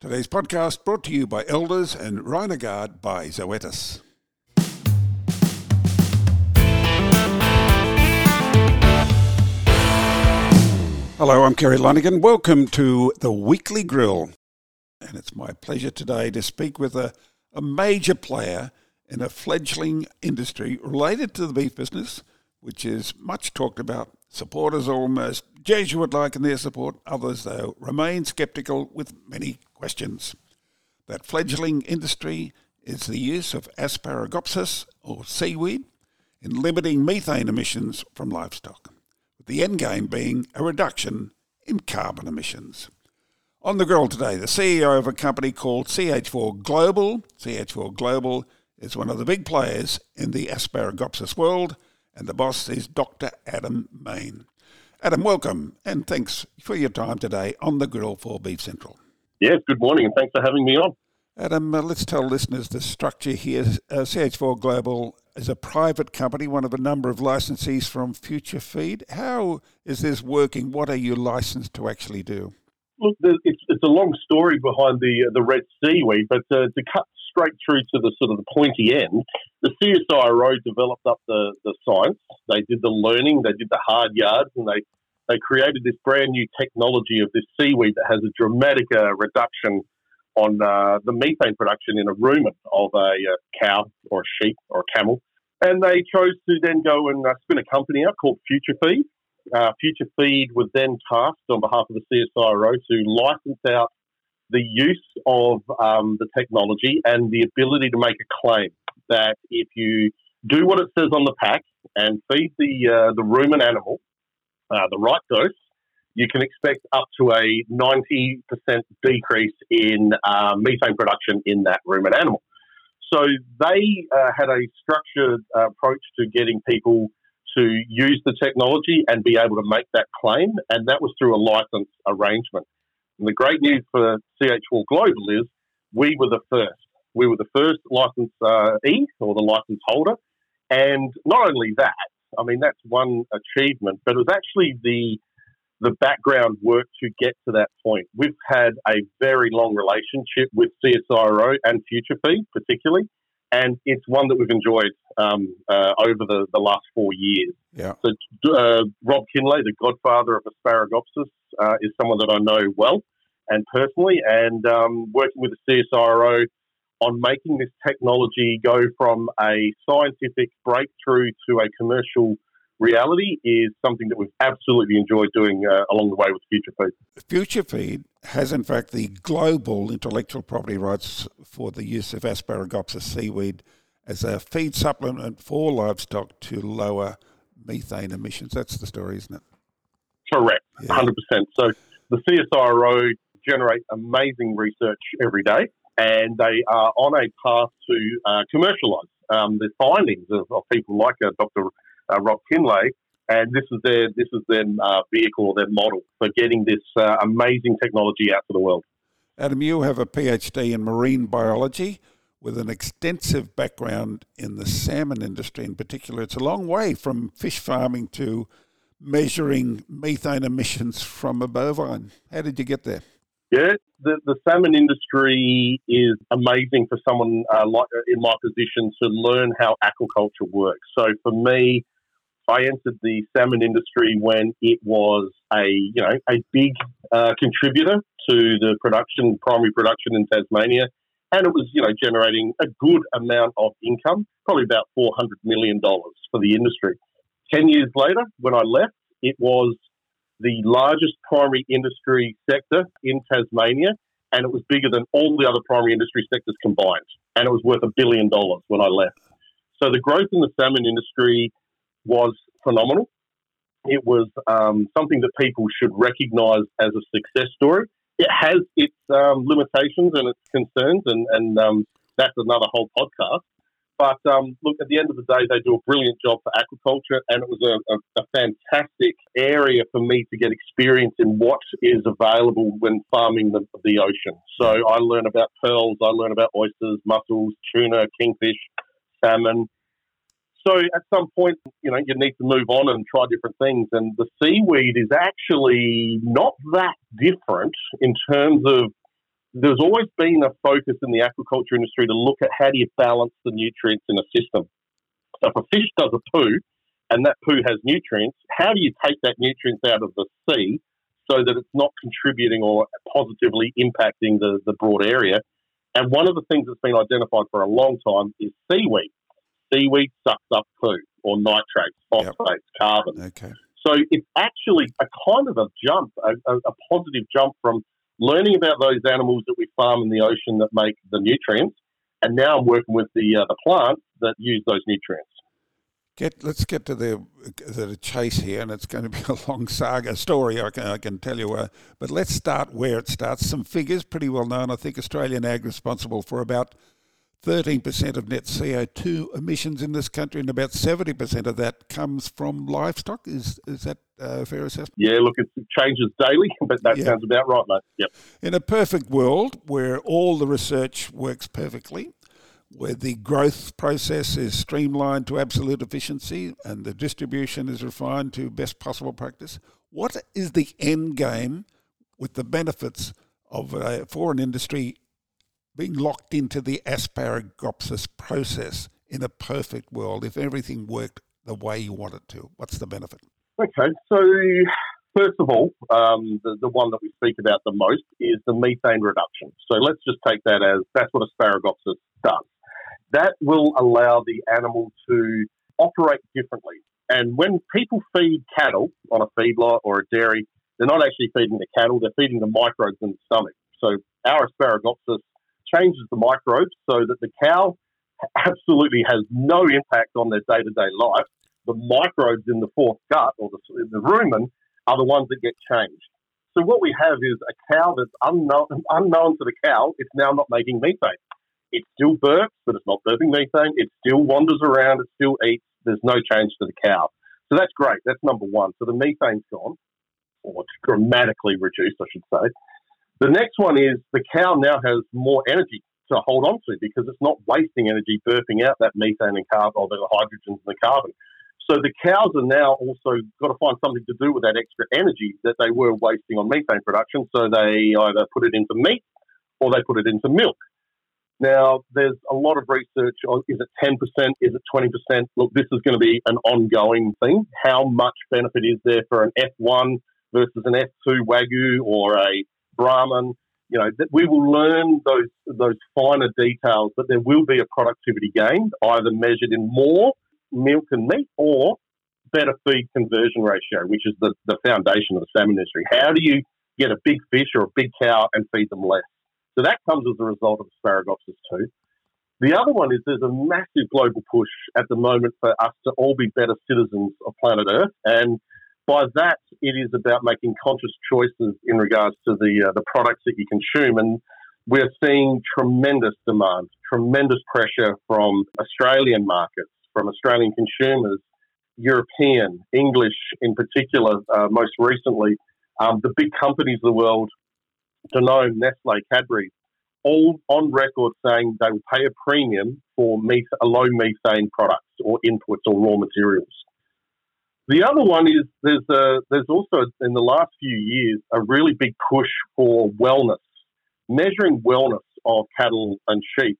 Today's podcast brought to you by Elders and Rhinogard by Zoetis. Hello, I'm Kerry Lonergan. Welcome to the Weekly Grill. And it's my pleasure today to speak with a, a major player in a fledgling industry related to the beef business, which is much talked about. Supporters almost Jesuit like in their support, others, though, remain sceptical with many questions. That fledgling industry is the use of asparagopsis, or seaweed, in limiting methane emissions from livestock, with the end game being a reduction in carbon emissions. On the grill today, the CEO of a company called CH4 Global. CH4 Global is one of the big players in the asparagopsis world, and the boss is Dr. Adam Main. Adam, welcome and thanks for your time today on the grill for Beef Central. Yes, good morning and thanks for having me on. Adam, uh, let's tell listeners the structure here. Uh, CH4 Global is a private company, one of a number of licensees from Future Feed. How is this working? What are you licensed to actually do? Look, it's, it's a long story behind the the red seaweed, but uh, to cut straight through to the sort of the pointy end, the CSIRO developed up the, the science. They did the learning, they did the hard yards, and they, they created this brand new technology of this seaweed that has a dramatic uh, reduction on uh, the methane production in a rumen of a, a, uh, cow or a sheep or a camel. And they chose to then go and uh, spin a company out called Future Feed. Uh, Future Feed was then tasked on behalf of the CSIRO to license out the use of um, the technology and the ability to make a claim that if you do what it says on the pack and feed the uh, the rumen animal uh, the right dose, you can expect up to a 90% decrease in uh, methane production in that rumen animal. So they uh, had a structured uh, approach to getting people to use the technology and be able to make that claim, and that was through a license arrangement. And the great news for CH4 Global is we were the first. We were the first license uh, or the license holder. And not only that, I mean, that's one achievement, but it was actually the the background work to get to that point. We've had a very long relationship with CSIRO and Future Feed, particularly, and it's one that we've enjoyed um, uh, over the, the last four years. Yeah. So, uh, Rob Kinley, the godfather of Asparagopsis, uh, is someone that I know well and personally, and um, working with the CSIRO on making this technology go from a scientific breakthrough to a commercial reality is something that we've absolutely enjoyed doing uh, along the way with Future Feed. Future Feed has, in fact, the global intellectual property rights for the use of Asparagopsis seaweed as a feed supplement for livestock to lower methane emissions. That's the story, isn't it? Correct, yeah. 100%. So the CSIRO generate amazing research every day, and they are on a path to uh, commercialise um, the findings of, of, people like uh, Dr. Uh, Rob Kinley. And this is their this is their uh, vehicle or their model for getting this uh, amazing technology out to the world. Adam, you have a PhD in marine biology with an extensive background in the salmon industry in particular. It's a long way from fish farming to measuring methane emissions from a bovine. How did you get there? Yeah, the, the salmon industry is amazing for someone uh, like in my position to learn how aquaculture works. So for me, I entered the salmon industry when it was a you know a big uh, contributor to the production, primary production in Tasmania, and it was you know generating a good amount of income, probably about four hundred million dollars for the industry. Ten years later, when I left, it was the largest primary industry sector in Tasmania, and it was bigger than all the other primary industry sectors combined. And it was worth a billion dollars when I left. So the growth in the salmon industry was phenomenal. It was um, something that people should recognise as a success story. It has its um, limitations and its concerns, and, and um, that's another whole podcast. But um, look, at the end of the day, they do a brilliant job for aquaculture, and it was a, a, a, fantastic area for me to get experience in what is available when farming the, the ocean. So I learned about pearls, I learned about oysters, mussels, tuna, kingfish, salmon. So at some point, you know, you need to move on and try different things. And the seaweed is actually not that different in terms of there's always been a focus in the aquaculture industry to look at how do you balance the nutrients in a system. So if a fish does a poo and that poo has nutrients, how do you take that nutrients out of the sea so that it's not contributing or positively impacting the, the broad area? And one of the things that's been identified for a long time is seaweed. Seaweed sucks up poo or nitrates, phosphates, yep. carbon. Okay. So it's actually a kind of a jump, a, a, a positive jump from learning about those animals that we farm in the ocean that make the nutrients, and now I'm working with the uh, the plants that use those nutrients. Get, let's get to the, the chase here, and it's going to be a long saga story, I can, I can tell you. Uh, but let's start where it starts. Some figures, pretty well known. I think Australian Ag responsible for about 13% of net CO2 emissions in this country, and about 70% of that comes from livestock. Is is that a fair assessment? Yeah, look, it changes daily, but that yeah. sounds about right, mate. Yep. In a perfect world where all the research works perfectly, where the growth process is streamlined to absolute efficiency and the distribution is refined to best possible practice, what is the end game with the benefits of uh, for an industry being locked into the asparagopsis process in a perfect world, if everything worked the way you want it to, what's the benefit? Okay, so first of all, um, the, the one that we speak about the most is the methane reduction. So let's just take that as that's what asparagopsis does. That will allow the animal to operate differently. And when people feed cattle on a feedlot or a dairy, they're not actually feeding the cattle, they're feeding the microbes in the stomach. So our asparagopsis changes the microbes so that the cow absolutely has no impact on their day to day life. The microbes in the fourth gut or the, the rumen are the ones that get changed. So what we have is a cow that's unknown, unknown to the cow. It's now not making methane. It still burps, but it's not burping methane. It still wanders around. It still eats. There's no change to the cow. So that's great. That's number one. So the methane's gone, or it's dramatically reduced, I should say. The next one is the cow now has more energy to hold on to because it's not wasting energy burping out that methane and carbon or the hydrogens and the carbon. So the cows are now also got to find something to do with that extra energy that they were wasting on methane production. So they either put it into meat or they put it into milk. Now, there's a lot of research on is it 10%, is it 20%? Look, this is going to be an ongoing thing. How much benefit is there for an F1 versus an F2 Wagyu or a Brahman. You know, that we will learn those those finer details, but there will be a productivity gain, either measured in more milk and meat or better feed conversion ratio, which is the, the foundation of the salmon industry. How do you get a big fish or a big cow and feed them less? So that comes as a result of asparagopsis too. The other one is there's a massive global push at the moment for us to all be better citizens of planet Earth. And by that, it is about making conscious choices in regards to the uh, the products that you consume, and we're seeing tremendous demand, tremendous pressure from Australian markets, from Australian consumers, European, English in particular. Uh, most recently, um, the big companies of the world, Danone, Nestle, Cadbury, all on record saying they will pay a premium for meth- low methane products or inputs or raw materials. The other one is there's a, there's also in the last few years a really big push for wellness, measuring wellness of cattle and sheep.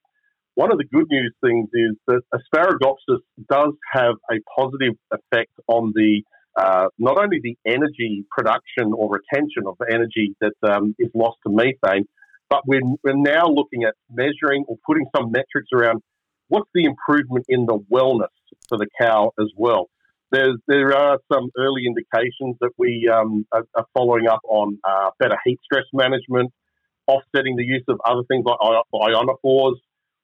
One of the good news things is that asparagopsis does have a positive effect on the uh, not only the energy production or retention of energy that um, is lost to methane, but we're, we're now looking at measuring or putting some metrics around what's the improvement in the wellness for the cow as well. There's, there are some early indications that we um, are, are, following up on uh, better heat stress management, offsetting the use of other things like ionophores.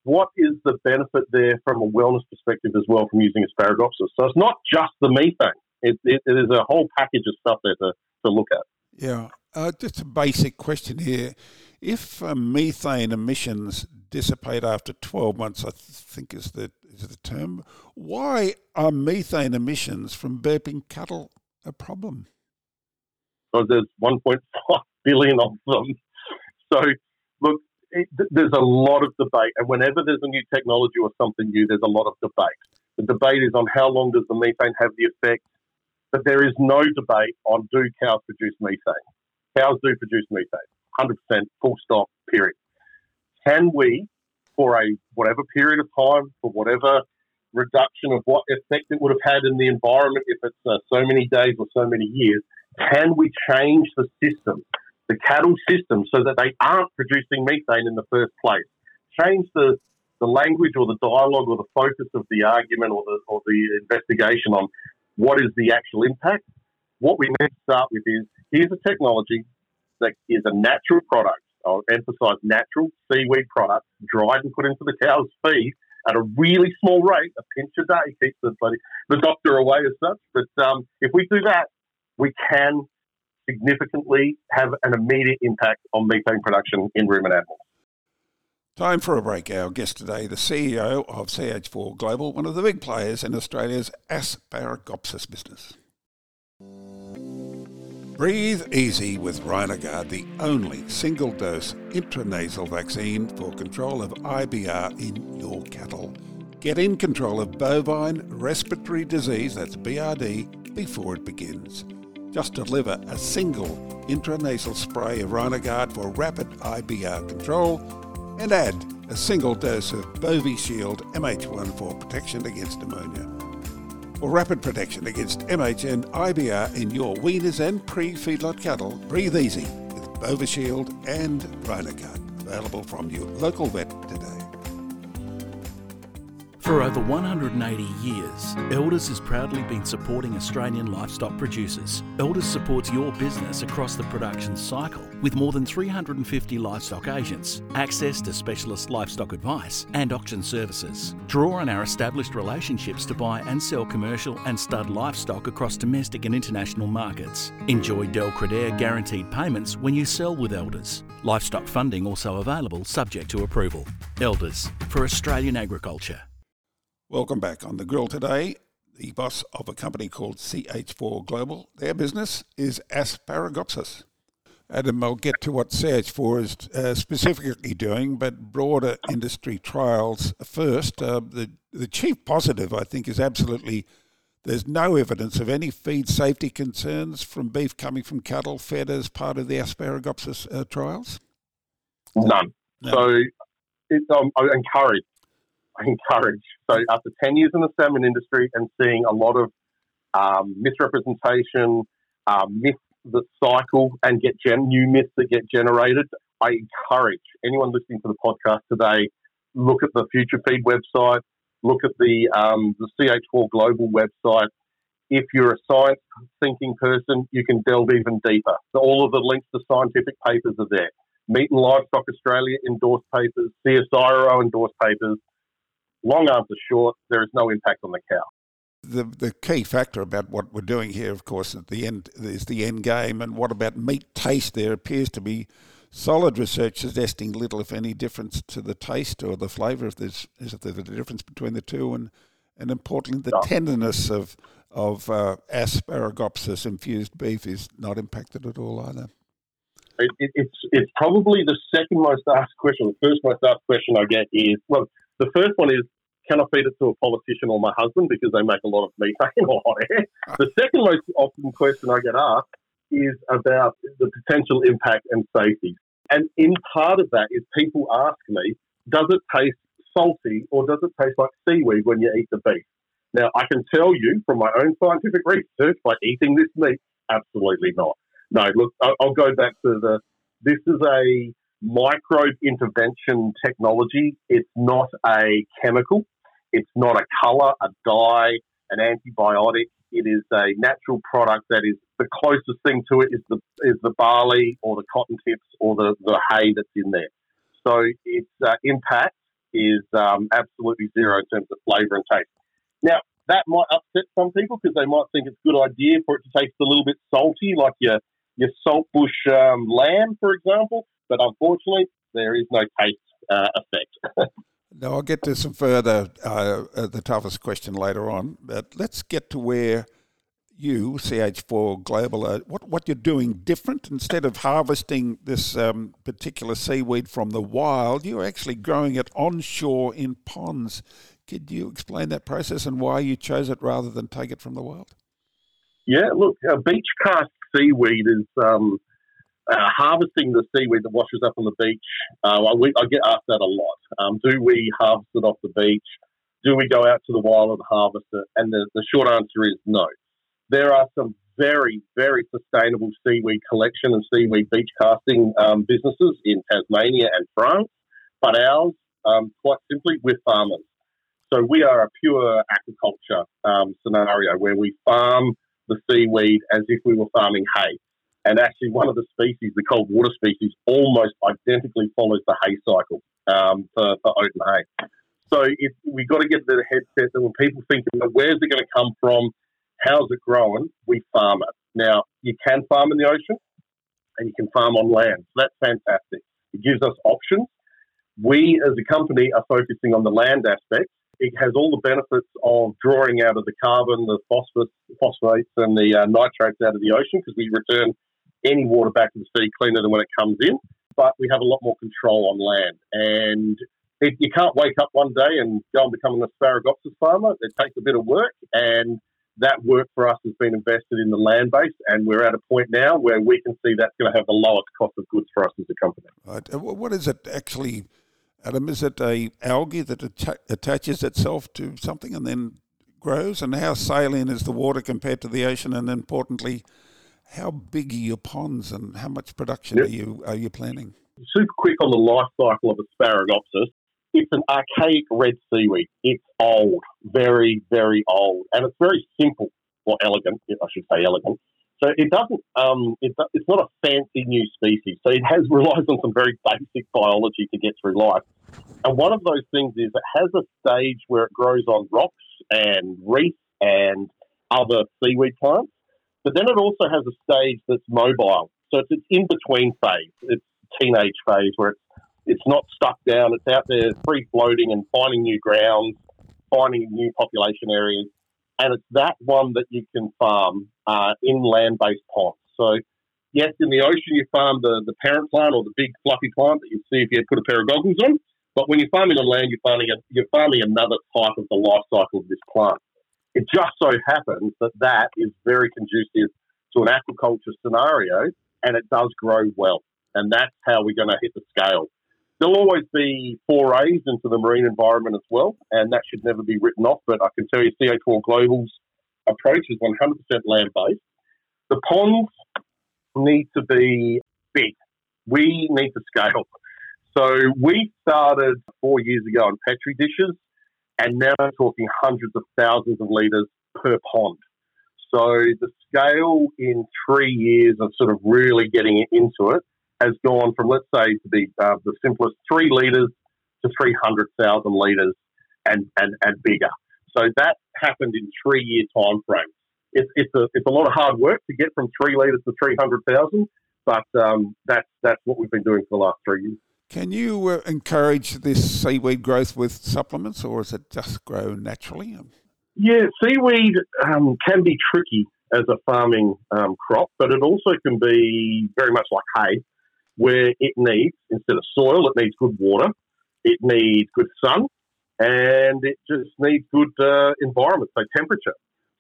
What is the benefit there from a wellness perspective as well from using asparagopsis? So it's not just the methane. It, it, it is a whole package of stuff there to, to look at. Yeah. Uh, just a basic question here. If uh, methane emissions dissipate after 12 months, I think is the is the term. Why are methane emissions from burping cattle a problem? Because there's 1.5 billion of them. So, look, it, there's a lot of debate, and whenever there's a new technology or something new, there's a lot of debate. The debate is on how long does the methane have the effect, but there is no debate on do cows produce methane. Cows do produce methane. 100% full stop, period. Can we, for a whatever period of time, for whatever reduction of what effect it would have had in the environment, if it's uh, so many days or so many years, can we change the system, the cattle system, so that they aren't producing methane in the first place? Change the, the language or the dialogue or the focus of the argument or the, or the investigation on what is the actual impact. What we need to start with is here's a technology that is a natural product. I'll emphasize natural seaweed product, dried and put into the cow's feed at a really small rate, a pinch a day keeps the, the doctor away as such. But um, if we do that, we can significantly have an immediate impact on methane production in ruminant animals. Time for a break. Our guest today, the CEO of CH4 Global, one of the big players in Australia's Asparagopsis business. Breathe easy with Rhinogard, the only single dose intranasal vaccine for control of IBR in your cattle. Get in control of bovine respiratory disease, that's BRD, before it begins. Just deliver a single intranasal spray of Rhinogard for rapid IBR control and add a single dose of Bovishield MH1 for protection against pneumonia. For rapid protection against MHN IBR in your weaners and pre-feedlot cattle, breathe easy with Bovishield and Rhinogard. Available from your local vet today. For over 180 years, Elders has proudly been supporting Australian livestock producers. Elders supports your business across the production cycle with more than 350 livestock agents, access to specialist livestock advice, and auction services. Draw on our established relationships to buy and sell commercial and stud livestock across domestic and international markets. Enjoy Del Credere guaranteed payments when you sell with Elders. Livestock funding also available subject to approval. Elders for Australian agriculture. Welcome back on the grill today. The boss of a company called CH4 Global. Their business is Asparagopsis. Adam, I'll get to what CH4 is uh, specifically doing, but broader industry trials first. Uh, the, the chief positive, I think, is absolutely there's no evidence of any feed safety concerns from beef coming from cattle fed as part of the Asparagopsis uh, trials? None. No. So it, um, I'm encouraged I encourage. So after 10 years in the salmon industry and seeing a lot of um, misrepresentation, um, myths that cycle and get gen- new myths that get generated, I encourage anyone listening to the podcast today, look at the Future Feed website, look at the, um, the CH4 Global website. If you're a science thinking person, you can delve even deeper. So all of the links to scientific papers are there. Meat and Livestock Australia endorsed papers, CSIRO endorsed papers, Long answer short, there is no impact on the cow. The, the key factor about what we're doing here, of course, at the end is the end game. And what about meat taste? There appears to be solid research suggesting little, if any, difference to the taste or the flavour. If there's is there a difference between the two, and and importantly, the no. tenderness of of uh, asparagopsis infused beef is not impacted at all either. It, it, it's it's probably the second most asked question. The first most asked question I get is well, the first one is can I feed it to a politician or my husband because they make a lot of methane or hot eh? air? The second most often question I get asked is about the potential impact and safety. And in part of that is people ask me, does it taste salty or does it taste like seaweed when you eat the beef? Now, I can tell you from my own scientific research by eating this meat, absolutely not. No, look, I'll go back to the, this is a microbe intervention technology. It's not a chemical. It's not a color, a dye, an antibiotic. It is a natural product that is the closest thing to it is the is the barley or the cotton tips or the, the hay that's in there. So its uh, impact is um, absolutely zero in terms of flavour and taste. Now that might upset some people because they might think it's a good idea for it to taste a little bit salty, like your your saltbush um, lamb, for example. But unfortunately, there is no taste uh, effect. no, I'll get to some further, uh, uh, the toughest question later on. But let's get to where you, CH4 Global, uh, what, what you're doing different. Instead of harvesting this um, particular seaweed from the wild, you're actually growing it onshore in ponds. Could you explain that process and why you chose it rather than take it from the wild? Yeah, look, beach cast seaweed is um, Uh, harvesting the seaweed that washes up on the beach, uh, we, I get asked that a lot. Um, do we harvest it off the beach? Do we go out to the wild and harvest it? And the, the short answer is no. There are some very, very sustainable seaweed collection and seaweed beach casting um, businesses in Tasmania and France, but ours, um, quite simply, we're farmers. So we are a pure aquaculture um, scenario where we farm the seaweed as if we were farming hay. And actually, one of the species, the cold water species, almost identically follows the hay cycle um, for, for oat and hay. So we've got to get the headset that when people think, where's it going to come from? How's it growing? We farm it. Now, you can farm in the ocean and you can farm on land. So that's fantastic. It gives us options. We, as a company, are focusing on the land aspect. It has all the benefits of drawing out of the carbon, the phosphorus, phosphates, and the uh, nitrates out of the ocean because we return any water back to the sea cleaner than when it comes in. But we have a lot more control on land. And it, you can't wake up one day and go and become an asparagus farmer. It takes a bit of work. And that work for us has been invested in the land base. And we're at a point now where we can see that's going to have the lowest cost of goods for us as a company. Right. What is it actually, Adam? Is it a algae that attaches itself to something and then grows? And how saline is the water compared to the ocean? And importantly, how big are your ponds and how much production yep. are you are you planning? Super quick on the life cycle of Asparagopsis. It's an archaic red seaweed. It's old, very, very old, and it's very simple or elegant. I should say elegant. So it doesn't. Um, it's, it's not a fancy new species. So it has relies on some very basic biology to get through life. And one of those things is it has a stage where it grows on rocks and reef and other seaweed plants. But then it also has a stage that's mobile. So it's, it's in between phase. It's teenage phase where it's it's not stuck down. It's out there free floating and finding new grounds, finding new population areas. And it's that one that you can farm uh, in land based ponds. So, yes, in the ocean, you farm the, the parent plant or the big fluffy plant that you see if you put a pair of goggles on. But when you're farming on land, you're farming, a, you're farming another type of the life cycle of this plant. It just so happens that that is very conducive to an aquaculture scenario and it does grow well. And that's how we're going to hit the scale. There'll always be forays into the marine environment as well, and that should never be written off. But I can tell you, CH4 Global's approach is 100% land based. The ponds need to be big. We need to scale. So we started four years ago on Petri dishes, and now we're talking hundreds of thousands of litres per pond. So the scale in three years of sort of really getting into it has gone from, let's say, to be uh, the simplest three litres to 300,000 litres and, and, and bigger. So that happened in three year time frame. It's, it's, a, it's a lot of hard work to get from three litres to 300,000, but um, that's, that's what we've been doing for the last three years. Can you uh, encourage this seaweed growth with supplements, or is it just grow naturally? Yeah, seaweed um, can be tricky as a farming um, crop, but it also can be very much like hay, where it needs, instead of soil, it needs good water, it needs good sun, and it just needs good uh, environment, so temperature.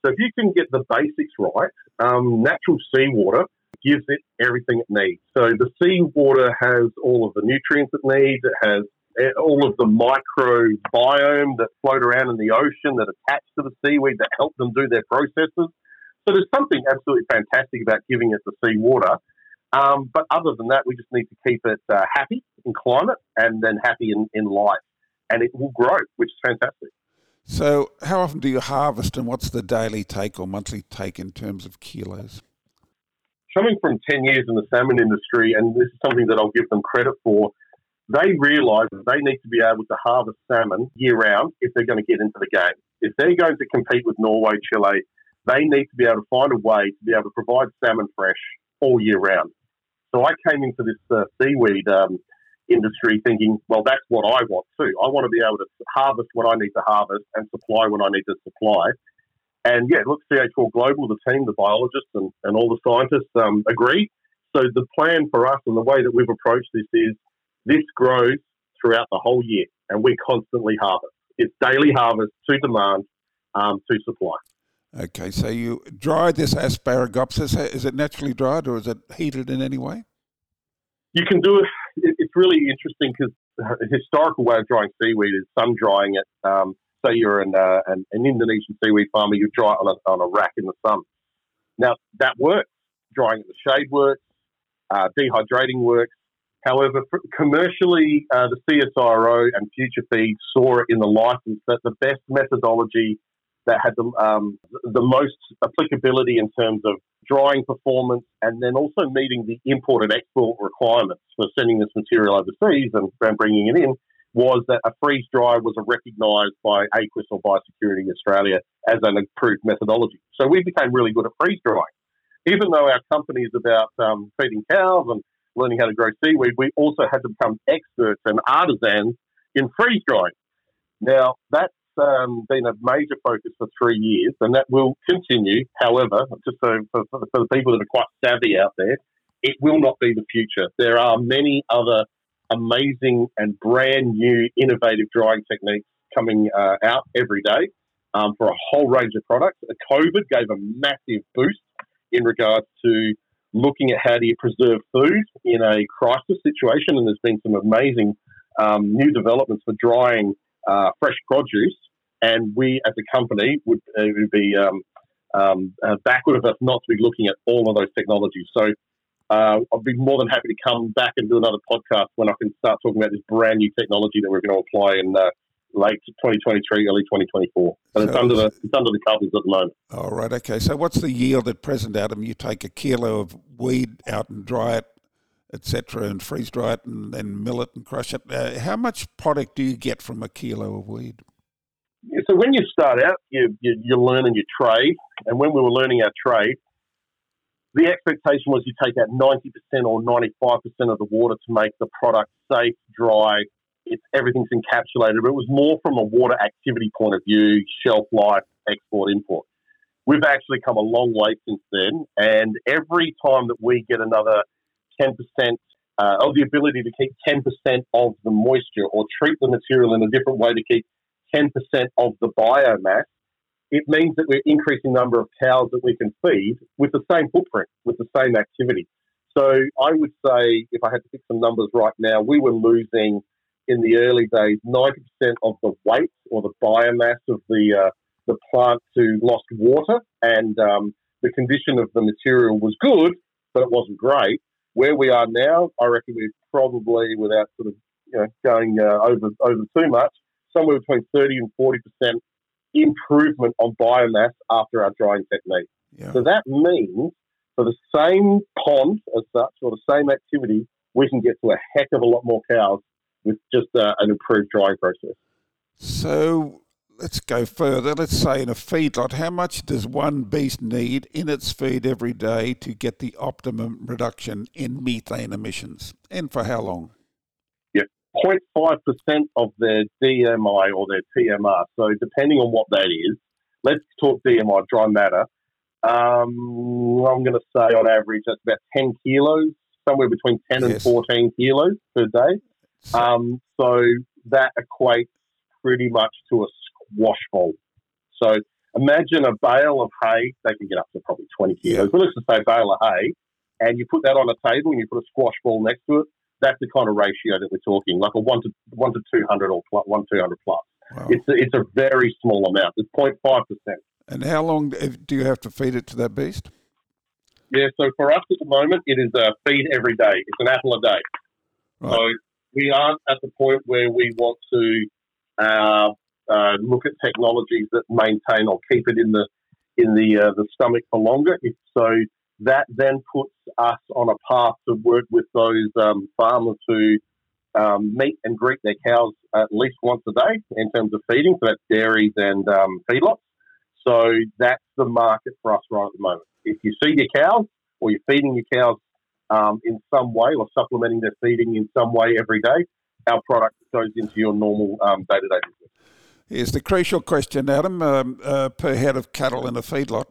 So if you can get the basics right, um, natural seawater gives it everything it needs. So the seawater has all of the nutrients it needs. It has eh, all of the microbiome that float around in the ocean that attach to the seaweed that help them do their processes. So there's something absolutely fantastic about giving it the seawater. Um, but other than that, we just need to keep it uh, happy in climate and then happy in, in life. And it will grow, which is fantastic. So, how often do you harvest and what's the daily take or monthly take in terms of kilos? Coming from 10 years in the salmon industry, and this is something that I'll give them credit for, they realise that they need to be able to harvest salmon year round if they're going to get into the game. If they're going to compete with Norway, Chile, they need to be able to find a way to be able to provide salmon fresh all year round. So I came into this uh, seaweed um, industry thinking, well, that's what I want too. I want to be able to harvest what I need to harvest and supply when I need to supply. And yeah, look, CH4 Global, the team, the biologists, and, and all the scientists um, agree. So the plan for us and the way that we've approached this is this grows throughout the whole year, and we constantly harvest. It's daily harvest to demand um, to supply. Okay, so you dry this Asparagopsis. Is it naturally dried or is it heated in any way? You can do it. It's really interesting because the historical way of drying seaweed is sun drying it. Um, say you're an, uh, an, an, Indonesian seaweed farmer, you dry it on a, on a rack in the sun. Now, that works. Drying in the shade works. Uh, dehydrating works. However, commercially, uh, the CSIRO and Future Feed saw it in the license that the best methodology that had the, um, the most applicability in terms of drying performance and then also meeting the import and export requirements for sending this material overseas and, and bringing it in was that a freeze dry was recognised by AQIS or Biosecurity Australia as an approved methodology. So we became really good at freeze drying. Even though our company is about um, feeding cows and learning how to grow seaweed, we also had to become experts and artisans in freeze drying. Now, that's um, been a major focus for three years, and that will continue. However, just so for, for, the people that are quite savvy out there, it will not be the future. There are many other amazing and brand new innovative drying techniques coming uh, out every day um, for a whole range of products. COVID gave a massive boost in regards to looking at how do you preserve food in a crisis situation, and there's been some amazing um, new developments for drying uh, fresh produce. And we, as a company, would, uh, would be um, um, uh, backward of us not to be looking at all of those technologies. So uh, I'd be more than happy to come back and do another podcast when I can start talking about this brand new technology that we're going to apply in uh, late 2023, early 2024. And so it's under the it's under the covers at the moment. All right. Okay. So what's the yield at present, Adam? You take a kilo of weed out and dry it, etc., and freeze dry it, and then mill it and crush it. Uh, how much product do you get from a kilo of weed? Yeah, so when you start out, you, you, you're learning your trade, and when we were learning our trade, the expectation was you take out 90% or 95% of the water to make the product safe, dry, it's everything's encapsulated. But it was more from a water activity point of view, shelf life, export, import. We've actually come a long way since then, and every time that we get another 10% uh, of the ability to keep 10% of the moisture or treat the material in a different way to keep 10% of the biomass, it means that we're increasing the number of cows that we can feed with the same footprint, with the same activity. So I would say, if I had to pick some numbers right now, we were losing in the early days 90% of the weight or the biomass of the uh, the plant to lost water, and um, the condition of the material was good, but it wasn't great. Where we are now, I reckon we're probably, without sort of you know, going uh, over over too much, somewhere between 30 and 40 percent improvement on biomass after our drying technique. Yeah. So that means for the same pond as such, or the same activity, we can get to a heck of a lot more cows with just uh, an improved drying process. So let's go further. Let's say in a feedlot, how much does one beast need in its feed every day to get the optimum reduction in methane emissions, and for how long? Yeah, 0.5% of their DMI or their TMR. So depending on what that is, let's talk DMI, dry matter. Um, I'm going to say on average that's about 10 kilos, somewhere between 10 yes. and 14 kilos per day. Um, so that equates pretty much to a squash bowl. So imagine a bale of hay, they can get up to probably 20 kilos, but let's just say bale of hay, and you put that on a table and you put a squash ball next to it, that's the kind of ratio that we're talking, like a 1 to, one to 200 or plus, 1 200 plus. Wow. It's, a, it's a very small amount. It's 0.5%. And how long do you have to feed it to that beast? Yeah, so for us at the moment, it is a feed every day. It's an apple a day. Right. So we aren't at the point where we want to uh, uh, look at technologies that maintain or keep it in the in the uh, the stomach for longer. If so, that then puts us on a path to work with those um, farmers who um, meet and greet their cows at least once a day in terms of feeding. So that's dairies and um, feedlots. So that's the market for us right at the moment. If you feed your cows or you're feeding your cows um, in some way or supplementing their feeding in some way every day, our product goes into your normal day to day business. Here's the crucial question, Adam. Um, uh, per head of cattle in a feedlot,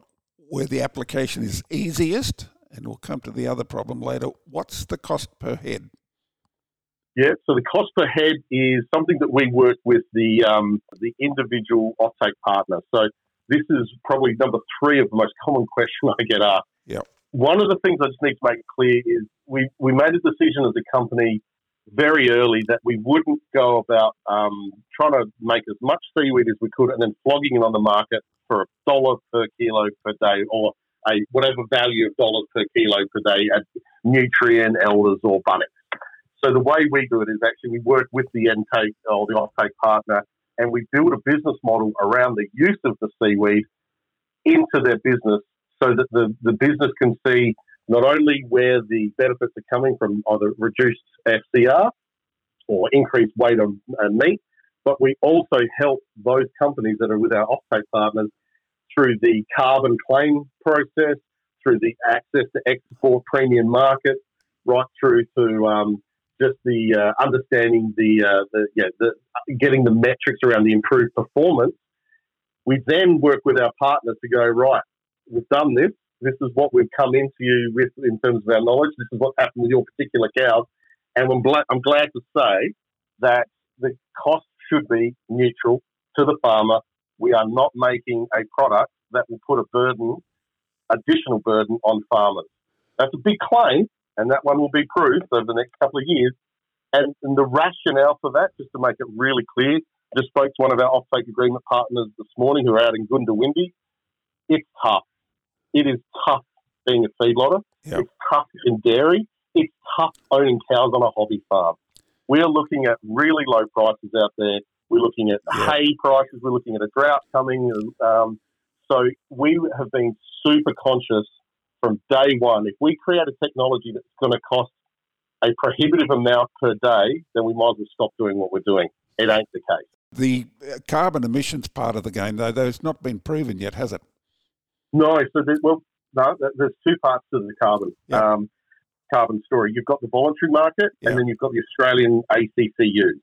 where the application is easiest, and we'll come to the other problem later, what's the cost per head? Yeah, so the cost per head is something that we work with the um, the individual offtake partner. So this is probably number three of the most common question I get asked. Yeah. one of the things I just need to make clear is we, we made a decision as a company very early that we wouldn't go about um, trying to make as much seaweed as we could and then flogging it on the market for a dollar per kilo per day or a whatever value of dollars per kilo per day at Nutrien, Elders, or Bunnings. So the way we do it is actually we work with the intake or the offtake partner and we build a business model around the use of the seaweed into their business so that the, the business can see not only where the benefits are coming from either reduced FCR or increased weight on meat, but we also help those companies that are with our offtake partners through the carbon claim process, through the access to export premium markets, right through to um, just the uh, understanding the, uh, the, yeah, the getting the metrics around the improved performance. We then work with our partners to go right we've done this. This is what we've come into you with in terms of our knowledge. This is what happened with your particular cows. And I'm, bla- I'm glad to say that the cost should be neutral to the farmer. We are not making a product that will put a burden, additional burden on farmers. That's a big claim, and that one will be proved over the next couple of years. And, and the rationale for that, just to make it really clear, just spoke to one of our offtake agreement partners this morning who are out in Goondiwindi. It's tough. It is tough being a feedlotter. Yep. It's tough in dairy. It's tough owning cows on a hobby farm. We are looking at really low prices out there. We're looking at yep. hay prices. We're looking at a drought coming. Um, so we have been super conscious from day one. If we create a technology that's going to cost a prohibitive amount per day, then we might as well stop doing what we're doing. It ain't the case. The uh, carbon emissions part of the game, though, that's not been proven yet, has it? No, so there, well, no, there's two parts to the carbon um, carbon story. You've got the voluntary market, and then you've got the Australian ACCU.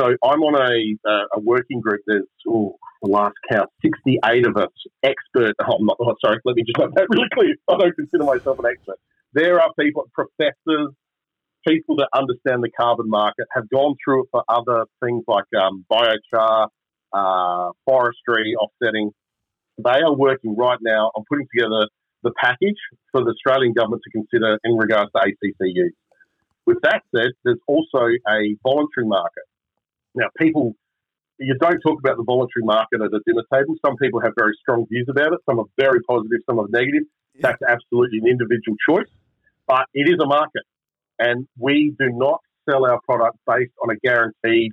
So I'm on a, uh, a working group. There's oh, the last count, 68 of us, expert. Oh, I'm not. Oh, sorry, let me just make that really clear. I don't consider myself an expert. There are people, professors, people that understand the carbon market, have gone through it for other things like um, biochar, uh, forestry, offsetting. They are working right now on putting together the package for the Australian government to consider in regards to ACCU. With that said, there's also a voluntary market. Now, people, you don't talk about the voluntary market at a dinner table. Some people have very strong views about it. Some are very positive, some are negative. Yeah. That's absolutely an individual choice, but it is a market. And we do not sell our product based on a guaranteed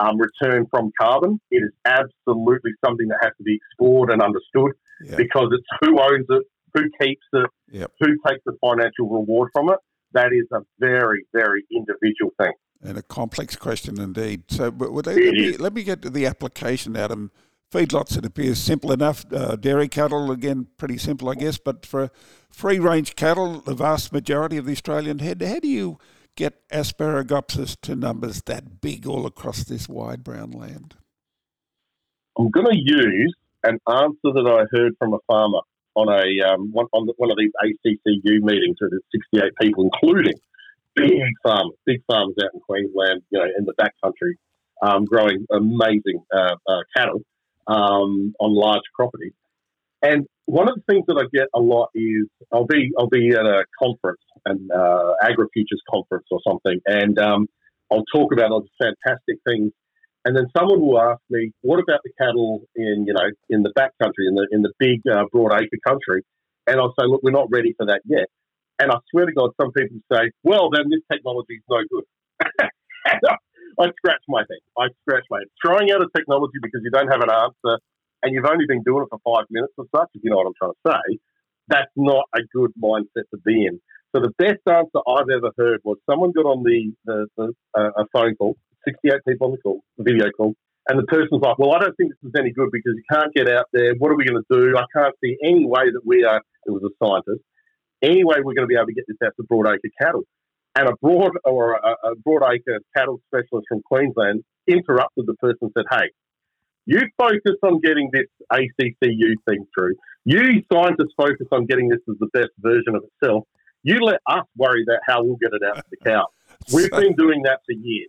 um, return from carbon. It is absolutely something that has to be explored and understood yep. because it's who owns it, who keeps it, yep. who takes the financial reward from it. That is a very, very individual thing. And a complex question indeed. So, but let, me, let me get to the application, Adam. Feedlots, it appears simple enough. Uh, dairy cattle, again, pretty simple, I guess. But for free range cattle, the vast majority of the Australian head, how do you get Asparagopsis to numbers that big all across this wide brown land? I'm going to use an answer that I heard from a farmer on a um, one, on one of these ACCU meetings with 68 people, including big farmers, big farmers out in Queensland, you know, in the backcountry, um, growing amazing uh, uh, cattle um, on large properties. And one of the things that I get a lot is I'll be I'll be at a conference, an uh, AgriFutures conference or something, and um, I'll talk about all the fantastic things, and then someone will ask me, "What about the cattle in you know in the backcountry, in the in the big uh, broad acre country?" And I'll say, "Look, we're not ready for that yet." And I swear to God, some people say, "Well, then this technology is no good." I scratch my head. I scratch my head. Throwing out a technology because you don't have an answer and you've only been doing it for five minutes or such, if you know what I'm trying to say, that's not a good mindset to be in. So the best answer I've ever heard was someone got on the, the, the uh, a phone call, 68 people on the call, video call, and the person's like, well, I don't think this is any good because you can't get out there. What are we going to do? I can't see any way that we are, it was a scientist, any way we're going to be able to get this out to broadacre cattle. And a broad or a, a broadacre cattle specialist from Queensland interrupted the person and said, hey, you focus on getting this ACCU thing through. You scientists focus on getting this as the best version of itself. You let us worry about how we'll get it out to the cow. We've been doing that for years.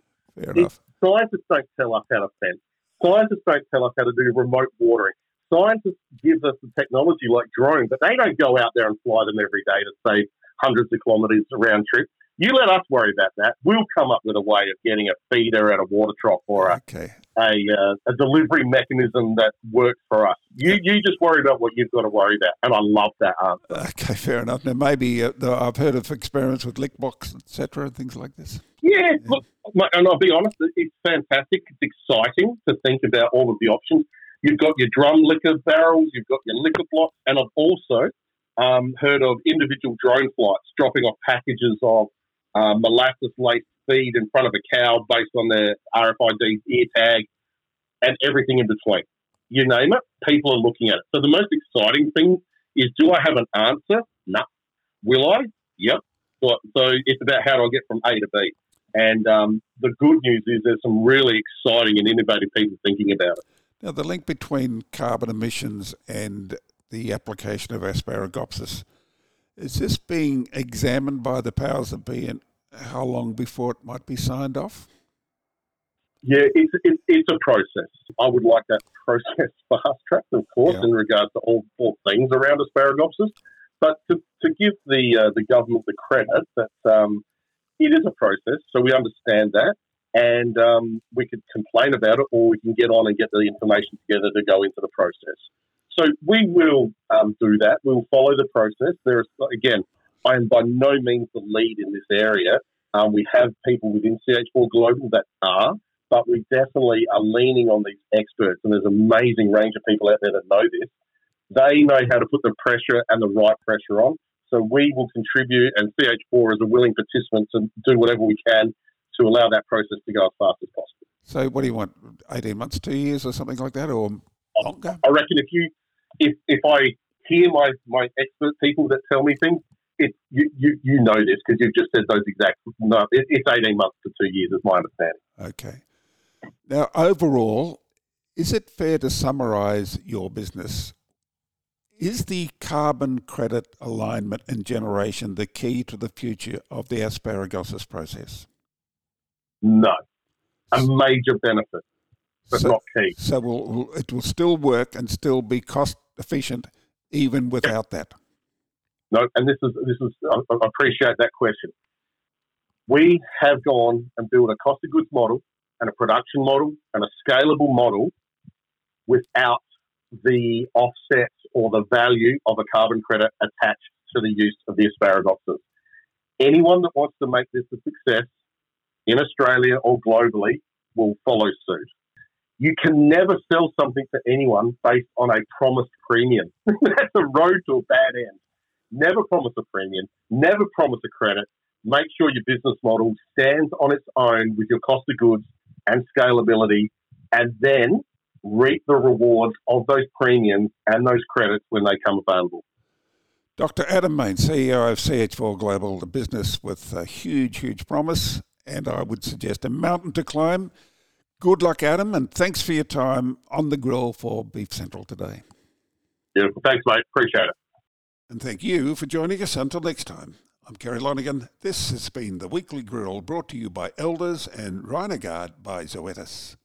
Scientists don't tell us how to fence. Scientists don't tell us how to do remote watering. Scientists give us the technology like drones, but they don't go out there and fly them every day to save hundreds of kilometres round trip. You let us worry about that. We'll come up with a way of getting a feeder at a water trough or a Okay. a, uh, a delivery mechanism that works for us. You you just worry about what you've got to worry about, and I love that answer. Okay, fair enough. Now, maybe uh, I've heard of experiments with lickbox, etc., and things like this. Yeah, look, and I'll be honest, it's fantastic. It's exciting to think about all of the options. You've got your drum liquor barrels, you've got your liquor blocks, and I've also um, heard of individual drone flights dropping off packages of uh, molasses laced feed in front of a cow based on their RFID ear tag and everything in between. You name it, people are looking at it. So the most exciting thing is do I have an answer? No. Will I? Yep. So, so it's about how do I get from A to B. And um, the good news is there's some really exciting and innovative people thinking about it. Now, the link between carbon emissions and the application of asparagopsis, is this being examined by the powers that be and how long before it might be signed off? Yeah, it's, it's, it's a process. I would like that process fast tracked, of course, Yeah. in regards to all four things around asparagopsis. But to, to give the uh, the government the credit that um, it is a process, so we understand that, and um, we could complain about it, or we can get on and get the information together to go into the process. So we will um, do that. We will follow the process. There is again, I am by no means the lead in this area. Um, we have people within CH4 Global that are, but we definitely are leaning on these experts, and there's an amazing range of people out there that know this. They know how to put the pressure and the right pressure on. So we will contribute, and CH4 is a willing participant to do whatever we can to allow that process to go as fast as possible. So, what do you want? 18 months, two years, or something like that, or longer? I reckon if you, if if I hear my my expert people that tell me things, it you you, you know this because you've just said those exact. No, it, it's eighteen months to two years, is my understanding. Okay. Now, overall, is it fair to summarise your business? Is the carbon credit alignment and generation the key to the future of the asparagopsis process? No, a major benefit, but So- not key. So will- it will still work and still be cost efficient even without that. No, and this is this is I, I appreciate that question. We have gone and built a cost of goods model and a production model and a scalable model without the offsets or the value of a carbon credit attached to the use of the asparagopsis. Anyone that wants to make this a success in Australia or globally will follow suit. You can never sell something to anyone based on a promised premium. That's a road to a bad end. Never promise a premium, never promise a credit. Make sure your business model stands on its own with your cost of goods and scalability, and then reap the rewards of those premiums and those credits when they come available. Dr. Adam Main, CEO of CH4 Global, a business with a huge, huge promise, and I would suggest a mountain to climb. Good luck, Adam, and thanks for your time on the grill for Beef Central today. Beautiful. Thanks, mate. Appreciate it. And thank you for joining us. Until next time, I'm Kerry Lonergan. This has been the Weekly Grill brought to you by Elders and Rhinogard by Zoetis.